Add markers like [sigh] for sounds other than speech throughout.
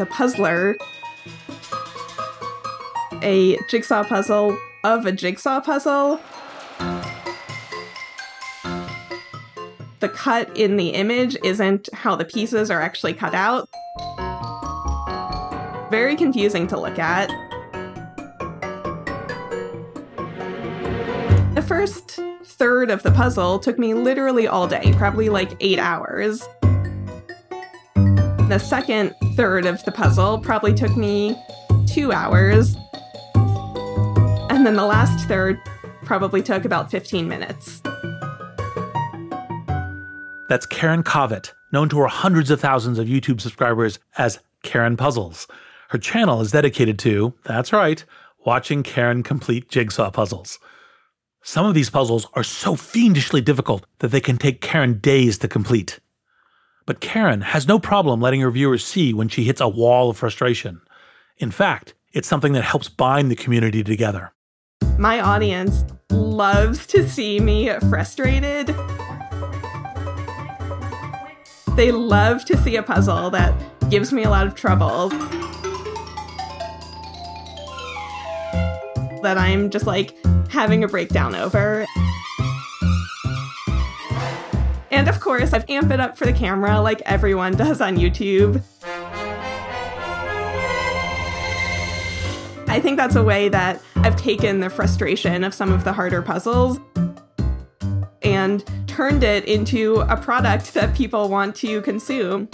The Puzzler, a jigsaw puzzle of a jigsaw puzzle. The cut in the image isn't how the pieces are actually cut out. Very confusing to look at. The first third of the puzzle took me literally all day, probably like eight hours. The second third of the puzzle probably took me two hours. And then the last third probably took about 15 minutes. That's Karen Kavett, known to her hundreds of thousands of YouTube subscribers as Karen Puzzles. Her channel is dedicated to, that's right, watching Karen complete jigsaw puzzles. Some of these puzzles are so fiendishly difficult that they can take Karen days to complete. But Karen has no problem letting her viewers see when she hits a wall of frustration. In fact, it's something that helps bind the community together. My audience loves to see me frustrated they love to see a puzzle that gives me a lot of trouble. That I'm just like having a breakdown over. And of course, I've amped it up for the camera like everyone does on YouTube. I think that's a way that I've taken the frustration of some of the harder puzzles and turned it into a product that people want to consume.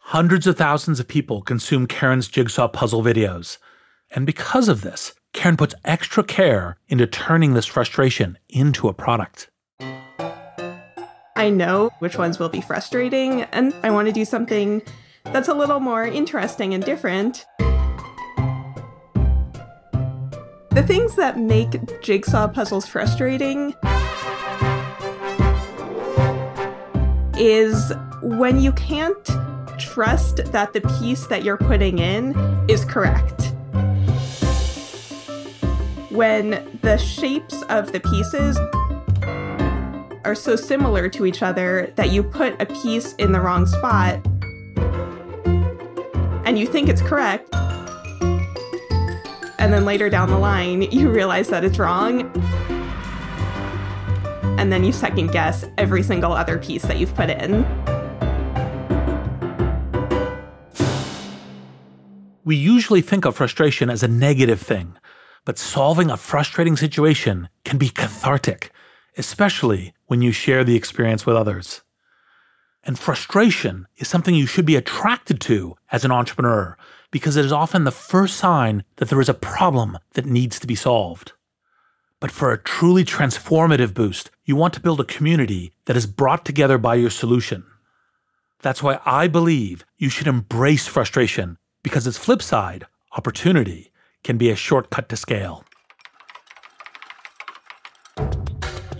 Hundreds of thousands of people consume Karen's jigsaw puzzle videos. And because of this, Karen puts extra care into turning this frustration into a product. I know which ones will be frustrating, and I want to do something that's a little more interesting and different. The things that make jigsaw puzzles frustrating is when you can't trust that the piece that you're putting in is correct. When the shapes of the pieces are so similar to each other that you put a piece in the wrong spot and you think it's correct, and then later down the line, [laughs] you realize that it's wrong. And then you second guess every single other piece that you've put in. We usually think of frustration as a negative thing, but solving a frustrating situation can be cathartic, especially when you share the experience with others. And frustration is something you should be attracted to as an entrepreneur because it is often the first sign that there is a problem that needs to be solved. But for a truly transformative boost, you want to build a community that is brought together by your solution. That's why I believe you should embrace frustration because its flip side, opportunity, can be a shortcut to scale.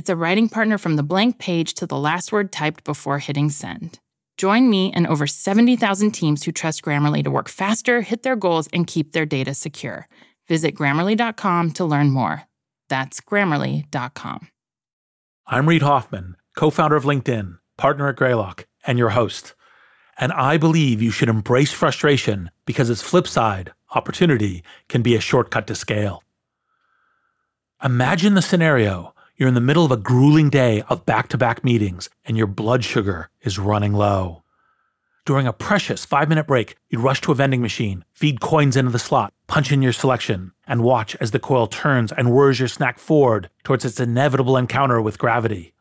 It's a writing partner from the blank page to the last word typed before hitting send. Join me and over 70,000 teams who trust Grammarly to work faster, hit their goals, and keep their data secure. Visit grammarly.com to learn more. That's grammarly.com. I'm Reid Hoffman, co founder of LinkedIn, partner at Greylock, and your host. And I believe you should embrace frustration because its flip side, opportunity, can be a shortcut to scale. Imagine the scenario you're in the middle of a grueling day of back to back meetings and your blood sugar is running low. During a precious five minute break, you'd rush to a vending machine, feed coins into the slot, punch in your selection, and watch as the coil turns and whirs your snack forward towards its inevitable encounter with gravity.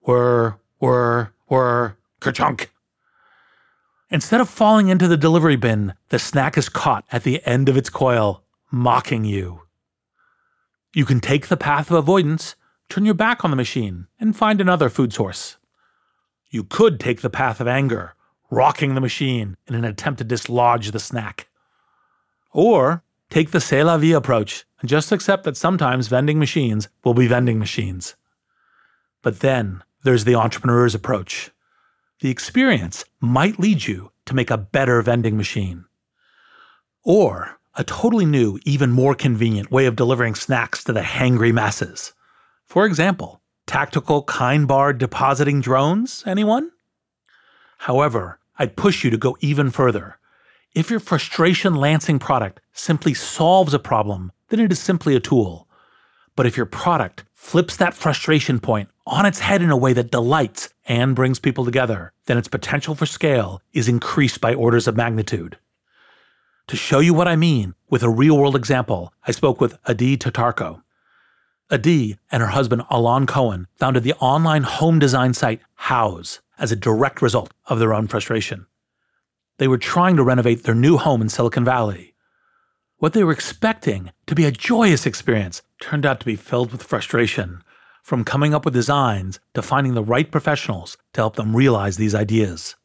Whir, whir, whir, kerchunk. Instead of falling into the delivery bin, the snack is caught at the end of its coil, mocking you. You can take the path of avoidance turn your back on the machine and find another food source. You could take the path of anger, rocking the machine in an attempt to dislodge the snack. Or take the c'est la vie approach and just accept that sometimes vending machines will be vending machines. But then there's the entrepreneur's approach. The experience might lead you to make a better vending machine. Or a totally new, even more convenient way of delivering snacks to the hangry masses. For example, tactical kind bar depositing drones, anyone? However, I'd push you to go even further. If your frustration lancing product simply solves a problem, then it is simply a tool. But if your product flips that frustration point on its head in a way that delights and brings people together, then its potential for scale is increased by orders of magnitude. To show you what I mean, with a real world example, I spoke with Adi Tatarko. Adi and her husband Alon Cohen founded the online home design site Houzz as a direct result of their own frustration. They were trying to renovate their new home in Silicon Valley. What they were expecting to be a joyous experience turned out to be filled with frustration, from coming up with designs to finding the right professionals to help them realize these ideas.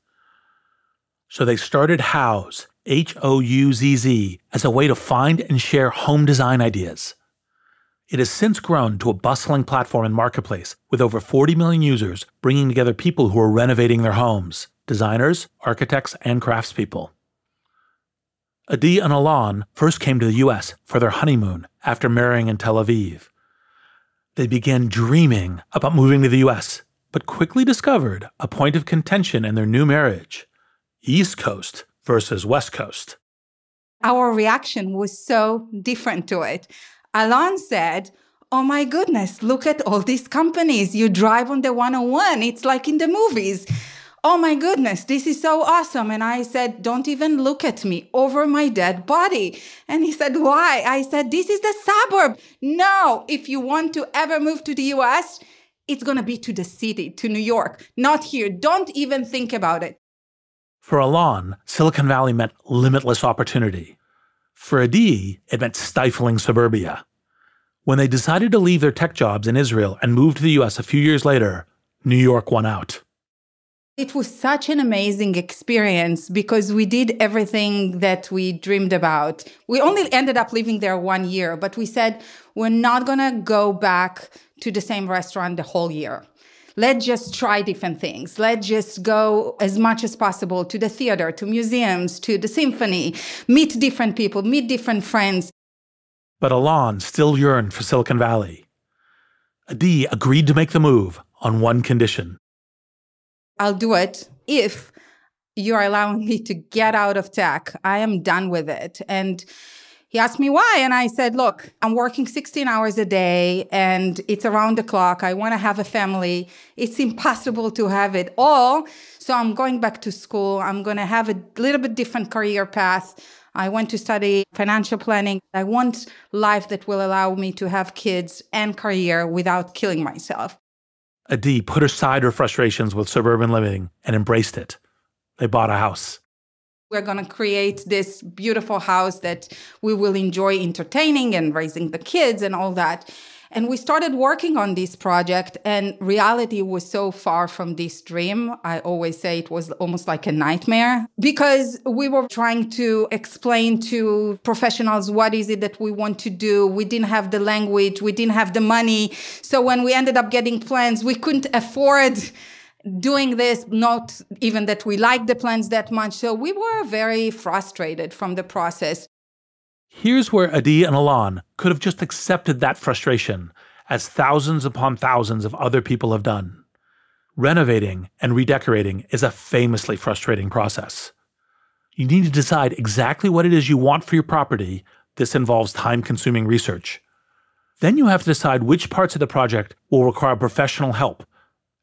So they started Houzz, H O U Z Z, as a way to find and share home design ideas. It has since grown to a bustling platform and marketplace with over 40 million users, bringing together people who are renovating their homes designers, architects, and craftspeople. Adi and Alon first came to the US for their honeymoon after marrying in Tel Aviv. They began dreaming about moving to the US, but quickly discovered a point of contention in their new marriage East Coast versus West Coast. Our reaction was so different to it. Alon said, Oh my goodness, look at all these companies. You drive on the 101. It's like in the movies. Oh my goodness, this is so awesome. And I said, Don't even look at me over my dead body. And he said, Why? I said, This is the suburb. No, if you want to ever move to the US, it's going to be to the city, to New York, not here. Don't even think about it. For Alon, Silicon Valley meant limitless opportunity. For Adi, it meant stifling suburbia. When they decided to leave their tech jobs in Israel and move to the US a few years later, New York won out. It was such an amazing experience because we did everything that we dreamed about. We only ended up living there one year, but we said we're not going to go back to the same restaurant the whole year let's just try different things. Let's just go as much as possible to the theater, to museums, to the symphony, meet different people, meet different friends. But Alon still yearned for Silicon Valley. Adi agreed to make the move on one condition. I'll do it if you're allowing me to get out of tech. I am done with it. And he asked me why. And I said, Look, I'm working 16 hours a day and it's around the clock. I want to have a family. It's impossible to have it all. So I'm going back to school. I'm going to have a little bit different career path. I want to study financial planning. I want life that will allow me to have kids and career without killing myself. Adi put aside her frustrations with suburban living and embraced it. They bought a house. We're going to create this beautiful house that we will enjoy entertaining and raising the kids and all that. And we started working on this project, and reality was so far from this dream. I always say it was almost like a nightmare because we were trying to explain to professionals what is it that we want to do. We didn't have the language, we didn't have the money. So when we ended up getting plans, we couldn't afford doing this, not even that we liked the plans that much. So we were very frustrated from the process. Here's where Adi and Alon could have just accepted that frustration, as thousands upon thousands of other people have done. Renovating and redecorating is a famously frustrating process. You need to decide exactly what it is you want for your property. This involves time consuming research. Then you have to decide which parts of the project will require professional help,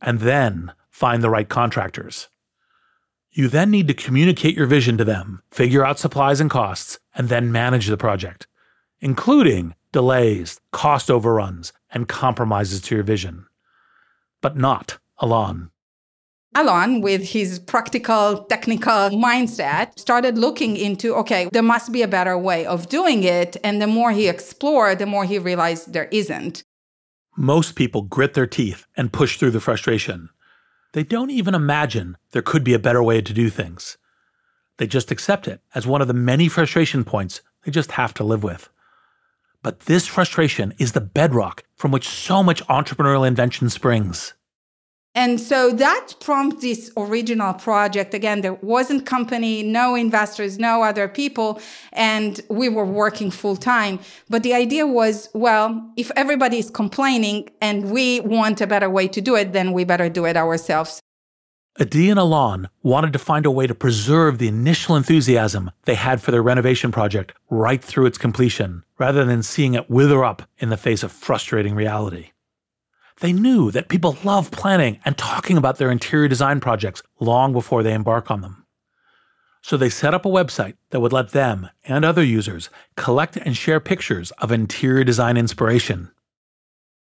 and then find the right contractors. You then need to communicate your vision to them, figure out supplies and costs, and then manage the project, including delays, cost overruns, and compromises to your vision. But not Alon. Alon, with his practical, technical mindset, started looking into okay, there must be a better way of doing it. And the more he explored, the more he realized there isn't. Most people grit their teeth and push through the frustration. They don't even imagine there could be a better way to do things. They just accept it as one of the many frustration points they just have to live with. But this frustration is the bedrock from which so much entrepreneurial invention springs. And so that prompted this original project. Again, there wasn't company, no investors, no other people, and we were working full time. But the idea was, well, if everybody is complaining and we want a better way to do it, then we better do it ourselves. Adi and Alon wanted to find a way to preserve the initial enthusiasm they had for their renovation project right through its completion, rather than seeing it wither up in the face of frustrating reality. They knew that people love planning and talking about their interior design projects long before they embark on them. So they set up a website that would let them and other users collect and share pictures of interior design inspiration.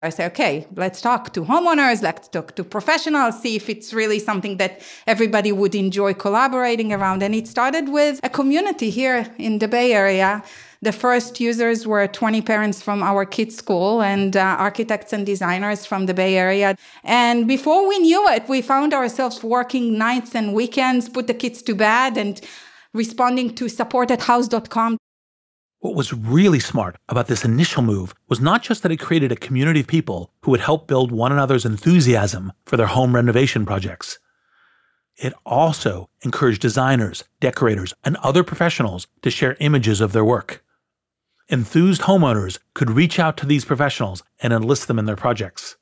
I say, okay, let's talk to homeowners, let's talk to professionals, see if it's really something that everybody would enjoy collaborating around. And it started with a community here in the Bay Area the first users were 20 parents from our kids' school and uh, architects and designers from the Bay Area. And before we knew it, we found ourselves working nights and weekends, put the kids to bed, and responding to support at houzz.com. What was really smart about this initial move was not just that it created a community of people who would help build one another's enthusiasm for their home renovation projects. It also encouraged designers, decorators, and other professionals to share images of their work enthused homeowners could reach out to these professionals and enlist them in their projects.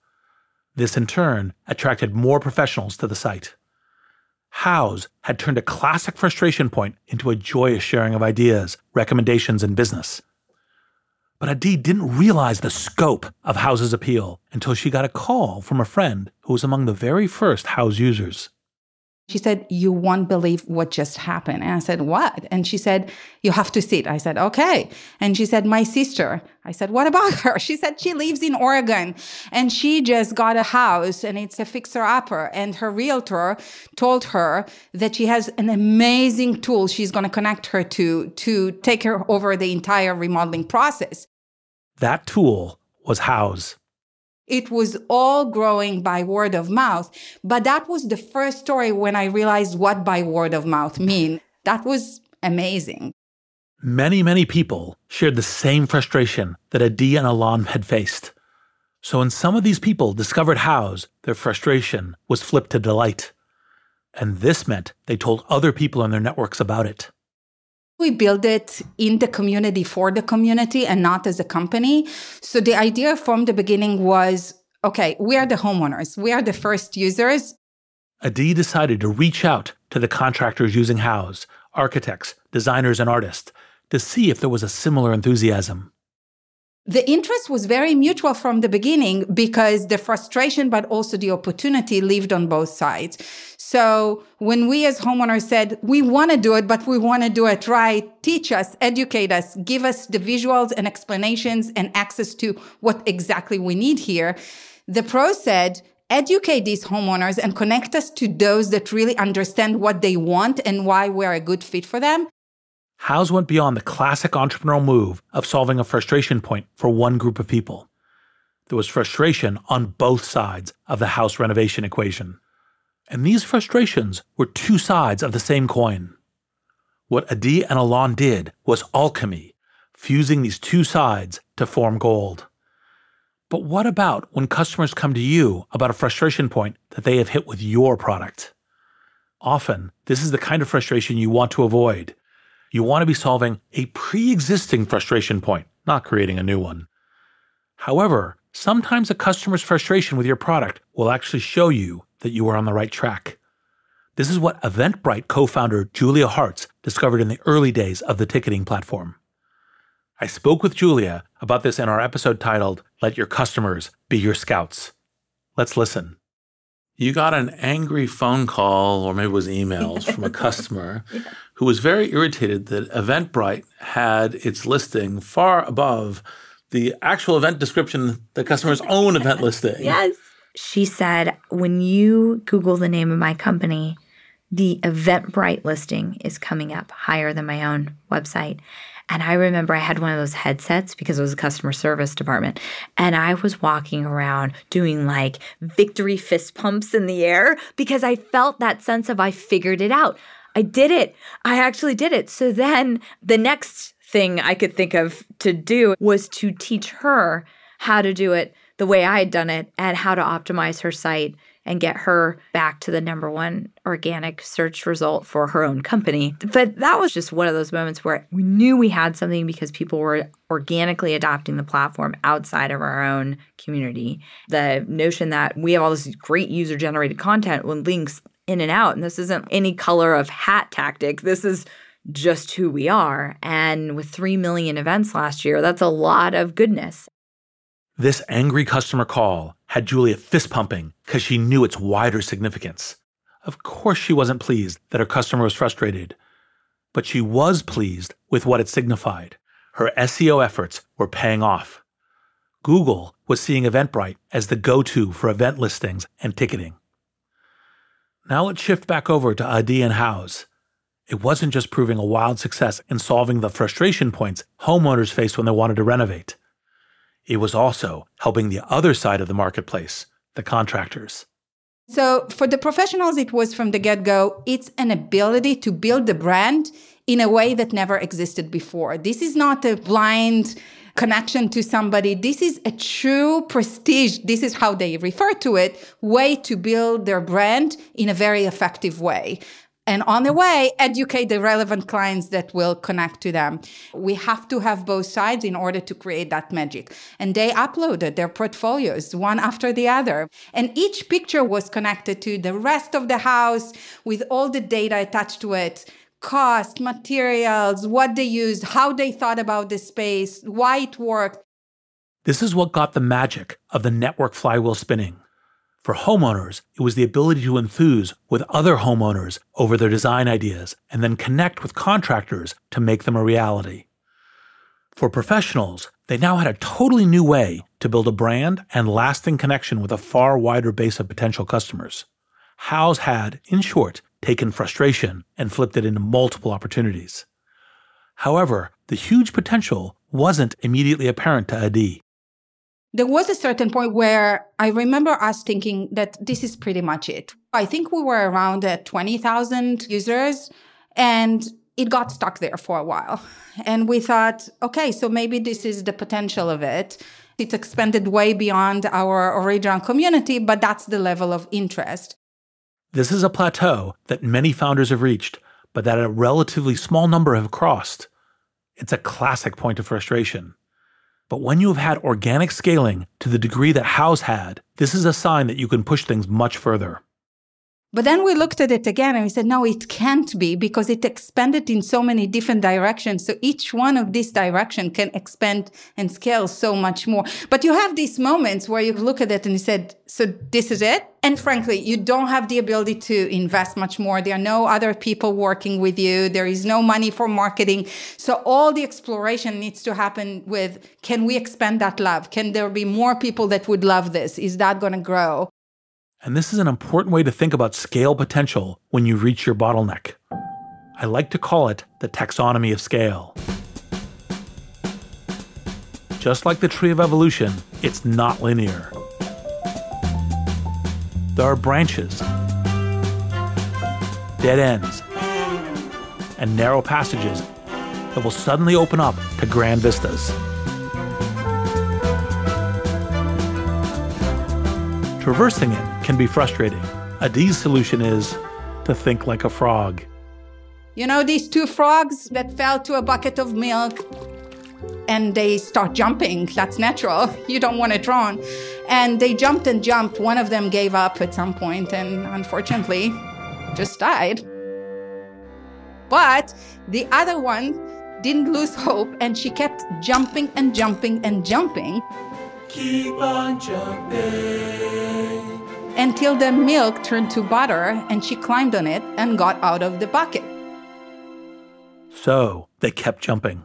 This, in turn, attracted more professionals to the site. Houzz had turned a classic frustration point into a joyous sharing of ideas, recommendations, and business. But Adi didn't realize the scope of Houzz's appeal until she got a call from a friend who was among the very first Houzz users. She said, You won't believe what just happened. And I said, What? And she said, You have to sit. I said, Okay. And she said, My sister. I said, What about her? [laughs] She said, She lives in Oregon and she just got a house and it's a fixer upper. And her realtor told her that she has an amazing tool she's going to connect her to to take her over the entire remodeling process. That tool was Houzz. It was all growing by word of mouth. But that was the first story when I realized what by word of mouth mean. That was amazing. Many, many people shared the same frustration that Adi and Alon had faced. So when some of these people discovered Houzz, their frustration was flipped to delight. And this meant they told other people in their networks about it. We build it in the community for the community and not as a company. So the idea from the beginning was okay, we are the homeowners, we are the first users. Adi decided to reach out to the contractors using Houzz, architects, designers, and artists to see if there was a similar enthusiasm the interest was very mutual from the beginning because the frustration, but also the opportunity lived on both sides. So when we as homeowners said, we want to do it, but we want to do it right, teach us, educate us, give us the visuals and explanations and access to what exactly we need here. The pro said, educate these homeowners and connect us to those that really understand what they want and why we're a good fit for them. Houzz went beyond the classic entrepreneurial move of solving a frustration point for one group of people. There was frustration on both sides of the house renovation equation. And these frustrations were two sides of the same coin. What Adi and Alon did was alchemy, fusing these two sides to form gold. But what about when customers come to you about a frustration point that they have hit with your product? Often, this is the kind of frustration you want to avoid. You want to be solving a pre existing frustration point, not creating a new one. However, sometimes a customer's frustration with your product will actually show you that you are on the right track. This is what Eventbrite co founder Julia Hartz discovered in the early days of the ticketing platform. I spoke with Julia about this in our episode titled Let Your Customers Be Your Scouts. Let's listen. You got an angry phone call, or maybe it was emails from a [laughs] customer yeah. who was very irritated that Eventbrite had its listing far above the actual event description, the customer's own event [laughs] listing. Yes. She said, when you Google the name of my company, the Eventbrite listing is coming up higher than my own website. And I remember I had one of those headsets because it was a customer service department. And I was walking around doing like victory fist pumps in the air because I felt that sense of I figured it out. I did it. I actually did it. So then the next thing I could think of to do was to teach her how to do it the way I had done it and how to optimize her site and get her back to the number one organic search result for her own company. But that was just one of those moments where we knew we had something because people were organically adopting the platform outside of our own community. The notion that we have all this great user generated content with links in and out, and this isn't any color of hat tactic. This is just who we are. And with 3 million events last year, that's a lot of goodness. This angry customer call had Julia fist pumping because she knew its wider significance. Of course, she wasn't pleased that her customer was frustrated, but she was pleased with what it signified. Her SEO efforts were paying off. Google was seeing Eventbrite as the go to for event listings and ticketing. Now let's shift back over to Adi and Houzz. It wasn't just proving a wild success in solving the frustration points homeowners faced when they wanted to renovate. It was also helping the other side of the marketplace, the contractors. So, for the professionals, it was from the get go, it's an ability to build the brand in a way that never existed before. This is not a blind connection to somebody. This is a true prestige. This is how they refer to it way to build their brand in a very effective way and on the way educate the relevant clients that will connect to them. We have to have both sides in order to create that magic. And they uploaded their portfolios one after the other. And each picture was connected to the rest of the house with all the data attached to it. Cost materials what they used how they thought about the space why it worked. This is what got the magic of the network flywheel spinning for homeowners, it was the ability to enthuse with other homeowners over their design ideas and then connect with contractors to make them a reality. For professionals, they now had a totally new way to build a brand and lasting connection with a far wider base of potential customers. Houzz had, in short, taken frustration and flipped it into multiple opportunities. However, the huge potential wasn't immediately apparent to Adi there was a certain point where I remember us thinking that this is pretty much it. I think we were around uh, 20,000 users and it got stuck there for a while. And we thought, okay, so maybe this is the potential of it. It's expanded way beyond our original community, but that's the level of interest. This is a plateau that many founders have reached, but that a relatively small number have crossed. It's a classic point of frustration. But when you have had organic scaling to the degree that Houzz had, this is a sign that you can push things much further. But then we looked at it again and we said, no, it can't be because it expanded in so many different directions. So each one of these direction can expand and scale so much more. But you have these moments where you look at it and you said, so this is it. And frankly, you don't have the ability to invest much more. There are no other people working with you. There is no money for marketing. So all the exploration needs to happen with, can we expand that love? Can there be more people that would love this? Is that going to grow? And this is an important way to think about scale potential when you reach your bottleneck. I like to call it the taxonomy of scale. Just like the tree of evolution, it's not linear. There are branches, dead ends, and narrow passages that will suddenly open up to grand vistas. Traversing it can be frustrating. Adi's solution is to think like a frog. You know, these two frogs that fell to a bucket of milk and they start jumping. That's natural. [laughs] You don't want to drown. And they jumped and jumped. One of them gave up at some point and unfortunately just died. But the other one didn't lose hope and she kept jumping and jumping and jumping. Keep on jumping. Until the milk turned to butter and she climbed on it and got out of the bucket. So they kept jumping.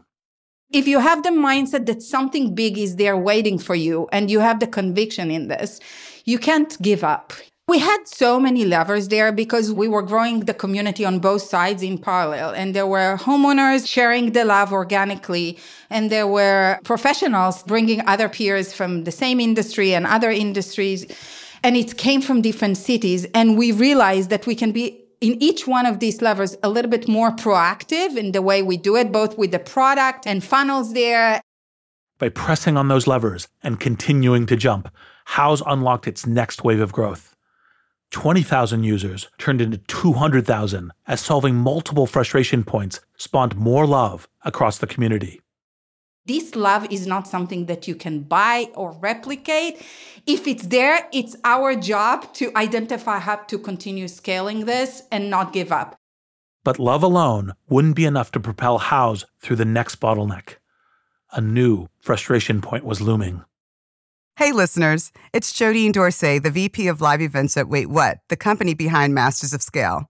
If you have the mindset that something big is there waiting for you and you have the conviction in this, you can't give up. We had so many levers there because we were growing the community on both sides in parallel. And there were homeowners sharing the love organically. And there were professionals bringing other peers from the same industry and other industries. And it came from different cities. And we realized that we can be in each one of these levers a little bit more proactive in the way we do it, both with the product and funnels there. By pressing on those levers and continuing to jump, Houzz unlocked its next wave of growth. 20,000 users turned into 200,000 as solving multiple frustration points spawned more love across the community. This love is not something that you can buy or replicate. If it's there, it's our job to identify how to continue scaling this and not give up. But love alone wouldn't be enough to propel Houzz through the next bottleneck. A new frustration point was looming. Hey, listeners, it's Jodine Dorsey, the VP of Live Events at Wait What, the company behind Masters of Scale.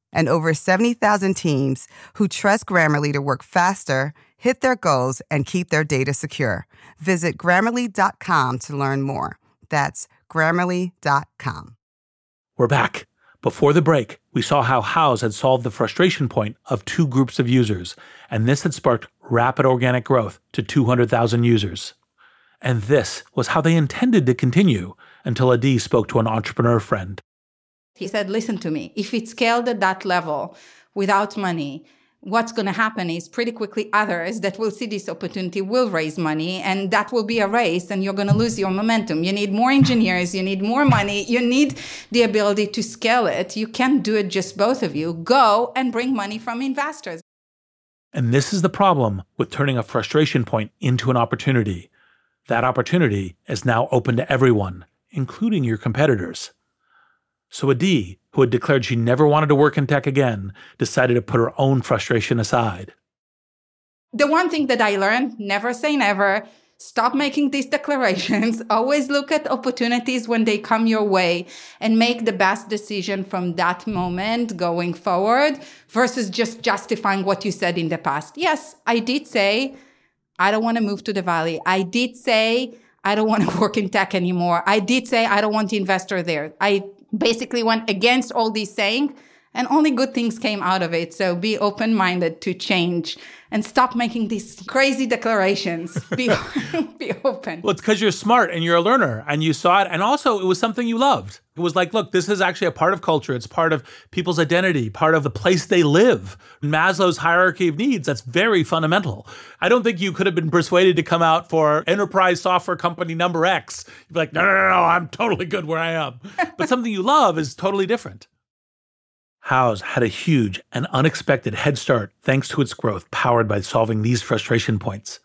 and over 70,000 teams who trust Grammarly to work faster, hit their goals, and keep their data secure. Visit grammarly.com to learn more. That's grammarly.com. We're back. Before the break, we saw how Houzz had solved the frustration point of two groups of users, and this had sparked rapid organic growth to 200,000 users. And this was how they intended to continue until Adi spoke to an entrepreneur friend. He said, Listen to me, if it's scaled at that level without money, what's going to happen is pretty quickly others that will see this opportunity will raise money and that will be a race and you're going to lose your momentum. You need more engineers, you need more money, you need the ability to scale it. You can't do it just both of you. Go and bring money from investors. And this is the problem with turning a frustration point into an opportunity. That opportunity is now open to everyone, including your competitors. So Adi, who had declared she never wanted to work in tech again, decided to put her own frustration aside. The one thing that I learned never say never. Stop making these [laughs] declarations. Always look at opportunities when they come your way and make the best decision from that moment going forward versus just justifying what you said in the past. Yes, I did say, I don't want to move to the valley. I did say, I don't want to [laughs] work in tech anymore. I did say, I don't want the investor there. I basically went against all these saying and only good things came out of it. So be open minded to change and stop making these crazy declarations. [laughs] Be, [laughs] be open. Well, it's because you're smart and you're a learner and you saw it. And also, it was something you loved. It was like, look, this is actually a part of culture. It's part of people's identity, part of the place they live. Maslow's hierarchy of needs, that's very fundamental. I don't think you could have been persuaded to come out for enterprise software company number X. You'd be like, no, no, no, no, I'm totally good where I am. [laughs] but something you love is totally different. Houzz had a huge and unexpected head start thanks to its growth powered by solving these frustration points.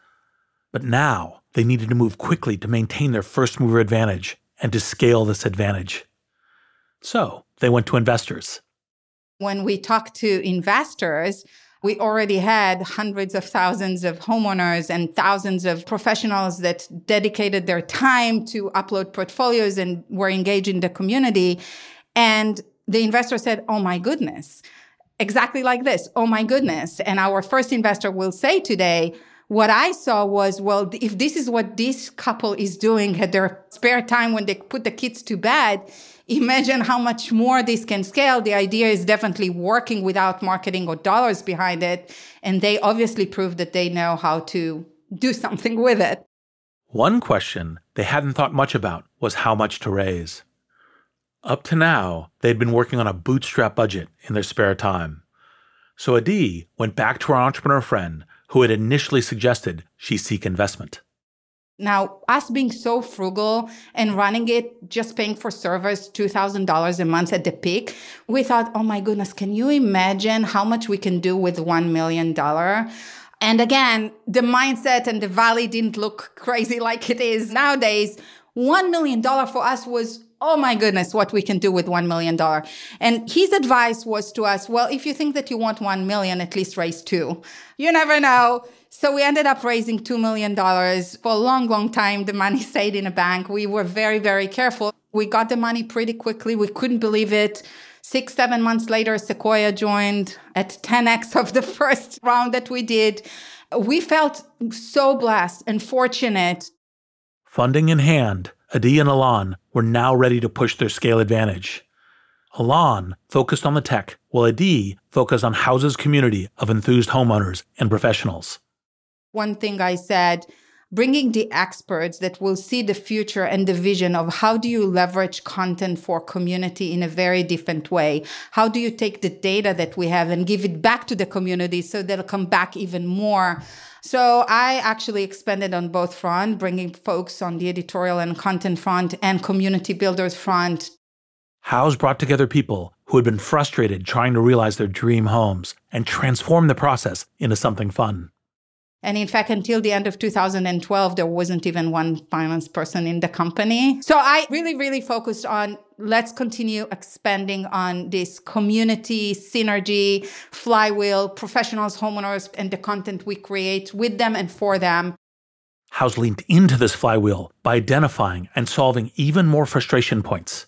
But now they needed to move quickly to maintain their first mover advantage and to scale this advantage. So they went to investors. When we talked to investors, we already had hundreds of thousands of homeowners and thousands of professionals that dedicated their time to upload portfolios and were engaged in the community. And the investor said, Oh my goodness, exactly like this. Oh my goodness. And our first investor will say today, what I saw was, well, if this is what this couple is doing at their spare time when they put the kids to bed, imagine how much more this can scale. The idea is definitely working without marketing or dollars behind it. And they obviously proved that they know how to do something with it. One question they hadn't thought much about was how much to raise. Up to now, they'd been working on a bootstrap budget in their spare time. So Adi went back to her entrepreneur friend who had initially suggested she seek investment. Now, us being so frugal and running it, just paying for servers $2,000 a month at the peak, we thought, oh my goodness, can you imagine how much we can do with $1 million? And again, the mindset and the valley didn't look crazy like it is nowadays. $1 million for us was oh my goodness, what we can do with $1 million. And his advice was to us, well, if you think that you want 1 million, at least raise two. You never know. So we ended up raising $2 million. For a long, long time, the money [laughs] stayed in a bank. We were very, very careful. We got the money pretty quickly. We couldn't believe it. Six, seven months later, Sequoia joined at 10x [laughs] of the first round that we did. We felt so blessed and fortunate. Funding in hand, Adi and Alon were now ready to push their scale advantage. Alon focused on the tech, while Adi focused on Houzz's community of enthused homeowners and professionals. One thing I said, bringing the experts that will see the future and the vision of how do you leverage content for community in a very different way? How do you take the data that we have and give it back to the community so they'll come back even more? So I actually expanded on both front, bringing folks on the editorial and content front and community builders front. Houzz brought together people who had been frustrated trying to realize their dream homes and transformed the process into something fun. And in fact, until the end of 2012, there wasn't even one finance person in the company. So I really, really focused on let's continue expanding on this community synergy, flywheel, professionals, homeowners, and the content we create with them and for them. Houzz leaned into this flywheel by identifying and solving even more frustration points.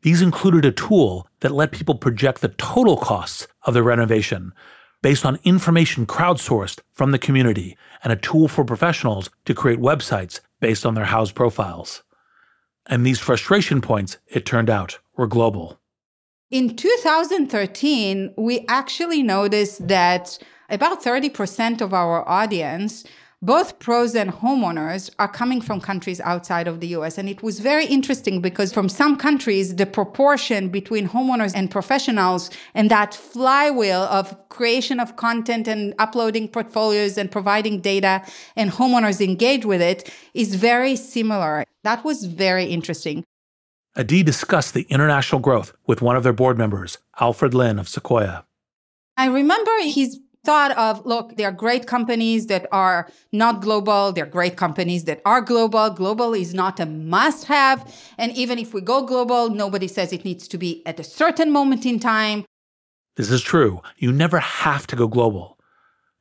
These included a tool that let people project the total costs of their renovation based on information crowdsourced from the community and a tool for professionals to create websites based on their Houzz profiles. And these frustration points, it turned out, were global. In 2013, we actually noticed that about 30% of our audience both pros and homeowners are coming from countries outside of the US. And it was very interesting because from some countries, the proportion between homeowners and professionals and that flywheel of creation of content and uploading portfolios and providing data and homeowners engage with it is very similar. That was very interesting. Adi discussed the international growth with one of their board members, Alfred Lin of Sequoia. I remember his thought of look there are great companies that are not global. There are great companies that are global. Global is not a must have and even if we go global nobody says it needs to be at a certain moment in time. This is true. You never have to go global.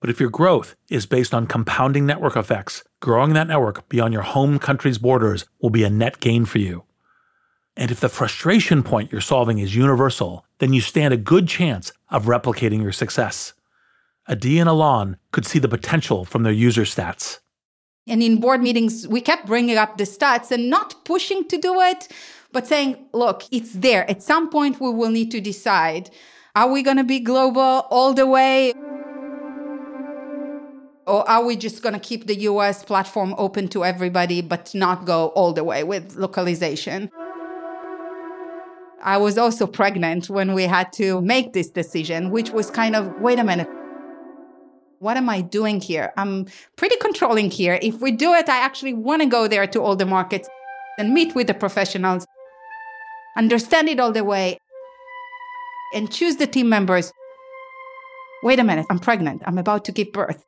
But if your growth is based on compounding network effects growing that network beyond your home country's borders will be a net gain for you. And if the frustration point you're solving is universal then you stand a good chance of replicating your success Adi and Alon could see the potential from their user stats. And in board meetings, we kept bringing up the stats and not pushing to do it, but saying, look, it's there. At some point, we will need to decide. Are we going to be global all the way? Or are we just going to keep the US platform open to everybody, but not go all the way with localization? I was also pregnant when we had to make this decision, which was kind of wait a minute. What am I doing here? I'm pretty controlling here. If we do it, I actually want to go there to all the markets and meet with the professionals, understand it all the way, and choose the team members. Wait a minute, I'm pregnant. I'm about to give birth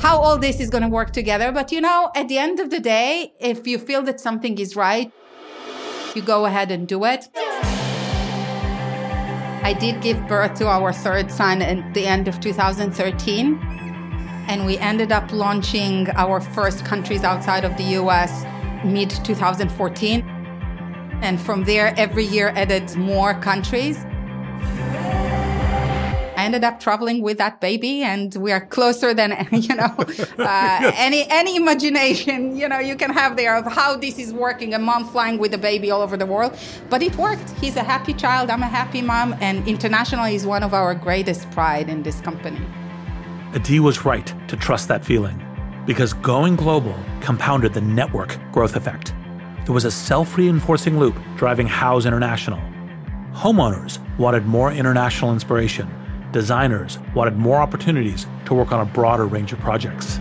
how all this is going to work together. But you know, at the end of the day, if you feel that something is right, you go ahead and do it. I did give birth to our third son at the end of 2013. And we ended up launching our first countries outside of the US mid 2014. And from there, every year added more countries. I ended up traveling with that baby, and we are closer than [laughs] you know [laughs] uh, any any imagination you know you can have there of how this is working. A mom flying with a baby all over the world, but it worked. He's a happy child. I'm a happy mom, and internationally is one of our greatest pride in this company. Adi was right to trust that feeling because going global compounded the network growth effect. There was a self reinforcing loop driving Houzz International. Homeowners wanted more international inspiration designers wanted more opportunities to work on a broader range of projects.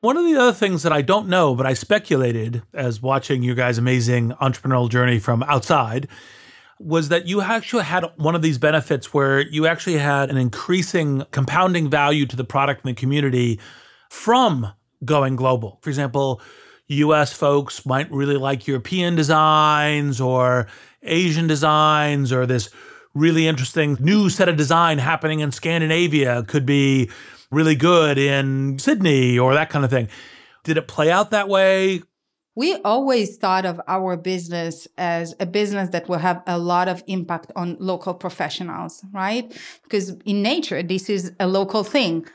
One of the other things that I don't know, but I speculated as watching you guys' amazing entrepreneurial journey from outside, was that you actually had one of these benefits where you actually had an increasing compounding value to the product and the community from going global. For example, US folks might really like European designs or Asian designs or this really interesting new set of design happening in Scandinavia could be really good in Sydney or that kind of thing. Did it play out that way? We always thought of our business as a business that will have a lot of impact on local professionals, right? Because in nature, this is a local thing.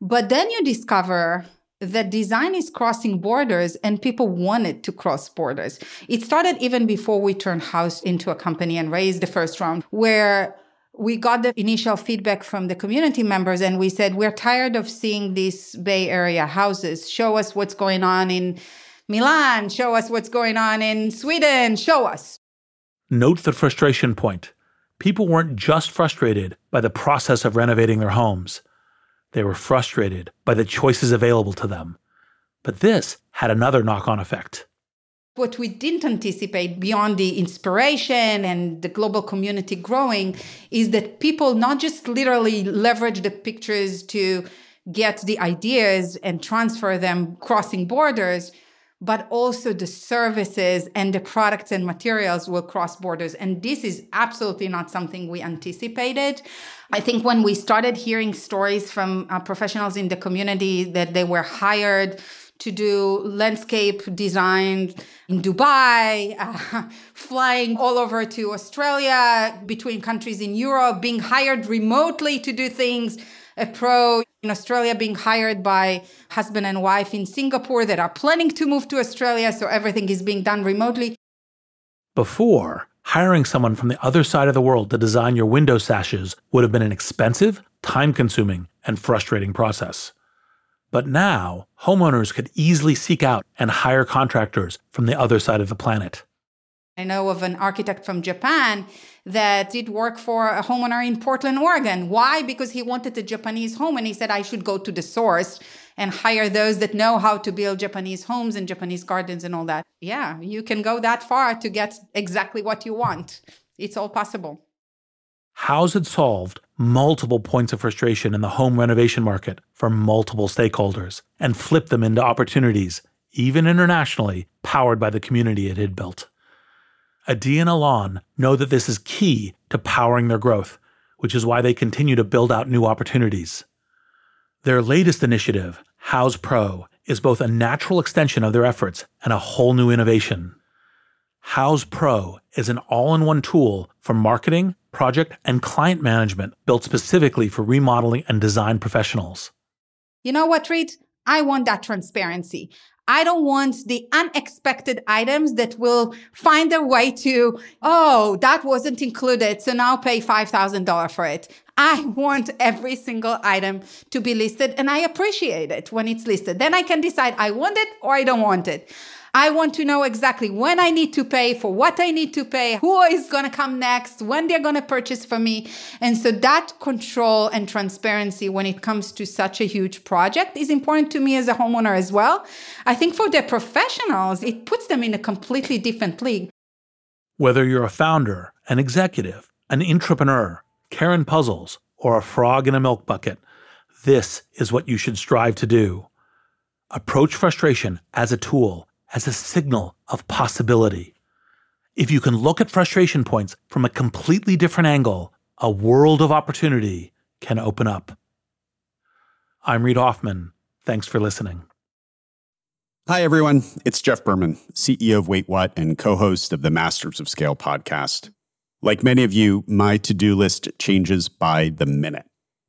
But then you discover that design is crossing borders and people wanted to cross borders. It started even before we turned Houzz into a company and raised the first round, where we got the initial feedback from the community members and we said, We're tired of seeing these Bay Area houses. Show us what's going on in Milan. Show us what's going on in Sweden. Show us. Note the frustration point. People weren't just frustrated by the process of renovating their homes they were frustrated by the choices available to them. But this had another knock on effect. What we didn't anticipate beyond the inspiration and the global community growing is that people not just literally leverage the pictures to get the ideas and transfer them crossing borders, but also the services and the products and materials will cross borders. And this is absolutely not something we anticipated. I think when we started hearing stories from uh, professionals in the community that they were hired to do landscape design in Dubai, uh, [laughs] flying all over to Australia, between countries in Europe, being hired remotely to do things a pro in Australia being hired by husband and wife in Singapore that are planning to move to Australia, so everything is being done remotely. Before, hiring someone from the other side of the world to design your window sashes would have been an expensive, time consuming, and frustrating process. But now, homeowners could easily seek out and hire contractors from the other side of the planet. I know of an architect from Japan that did work for a homeowner in Portland, Oregon. Why? Because he wanted a Japanese home and he said, I should go to the source and hire those that know how to build Japanese homes and Japanese gardens and all that. Yeah, you can go that far to get exactly what you want. It's all possible. Houzz had solved multiple points of frustration in the home renovation market for multiple stakeholders and flipped them into opportunities, even internationally, powered by the community it had built. Adi and Alon know that this is key to powering their growth, which is why they continue to build out new opportunities. Their latest initiative, Houzz Pro, is both a natural extension of their efforts and a whole new innovation. Houzz Pro is an all in one tool for marketing, project, and client management built specifically for remodeling and design professionals. You know what, Reid? I want that transparency. I don't want the unexpected items that will find their way to, oh, that wasn't included. So now pay $5,000 for it. I want every single item to be listed and I appreciate it when it's listed. Then I can decide I want it or I don't want it. I want to know exactly when I need to pay, for what I need to pay, who is going to come next, when they're going to purchase for me. And so that control and transparency when it comes to such a huge project is important to me as a homeowner as well. I think for the professionals, it puts them in a completely different league. Whether you're a founder, an executive, an entrepreneur, Karen Puzzles, or a frog in a milk bucket, this is what you should strive to do. Approach frustration as a tool as a signal of possibility. If you can look at frustration points from a completely different angle, a world of opportunity can open up. I'm Reid Hoffman. Thanks for listening. Hi, everyone. It's Jeff Berman, CEO of Wait What and co host of the Masters of Scale podcast. Like many of you, my to do list changes by the minute.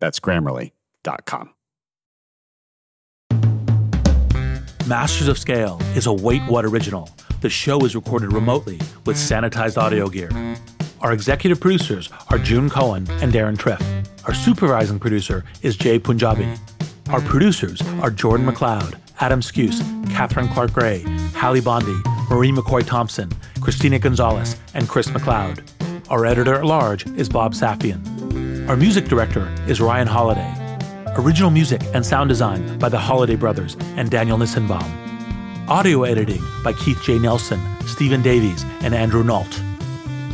That's grammarly.com. Masters of Scale is a Wait What original. The show is recorded remotely with sanitized audio gear. Our executive producers are June Cohen and Deron Triff. Our supervising producer is Jay Punjabi. Our producers are Jordan McLeod, Adam Skuse, Catherine Clark Gray, Hallie Bondi, Marie McCoy Thompson, Christina Gonzalez, and Chris McLeod. Our editor at large is Bob Safian. Our music director is Ryan Holladay. Original music and sound design by the Holladay Brothers and Daniel Nissenbaum. Audio editing by Keith J. Nelson, Stephen Davies, and Andrew Nault.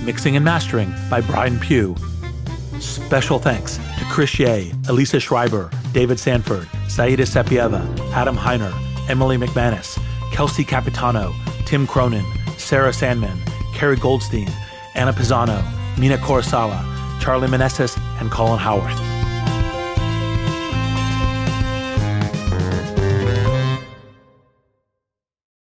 Mixing and mastering by Brian Pugh. Special thanks to Chris Ye, Elisa Schreiber, David Sanford, Saida Sepieva, Adam Heiner, Emily McManus, Kelsey Capitano, Tim Cronin, Sarah Sandman, Carrie Goldstein, Anna Pisano, Mina Kurosawa, Charlie Meneses, and Colin Howarth.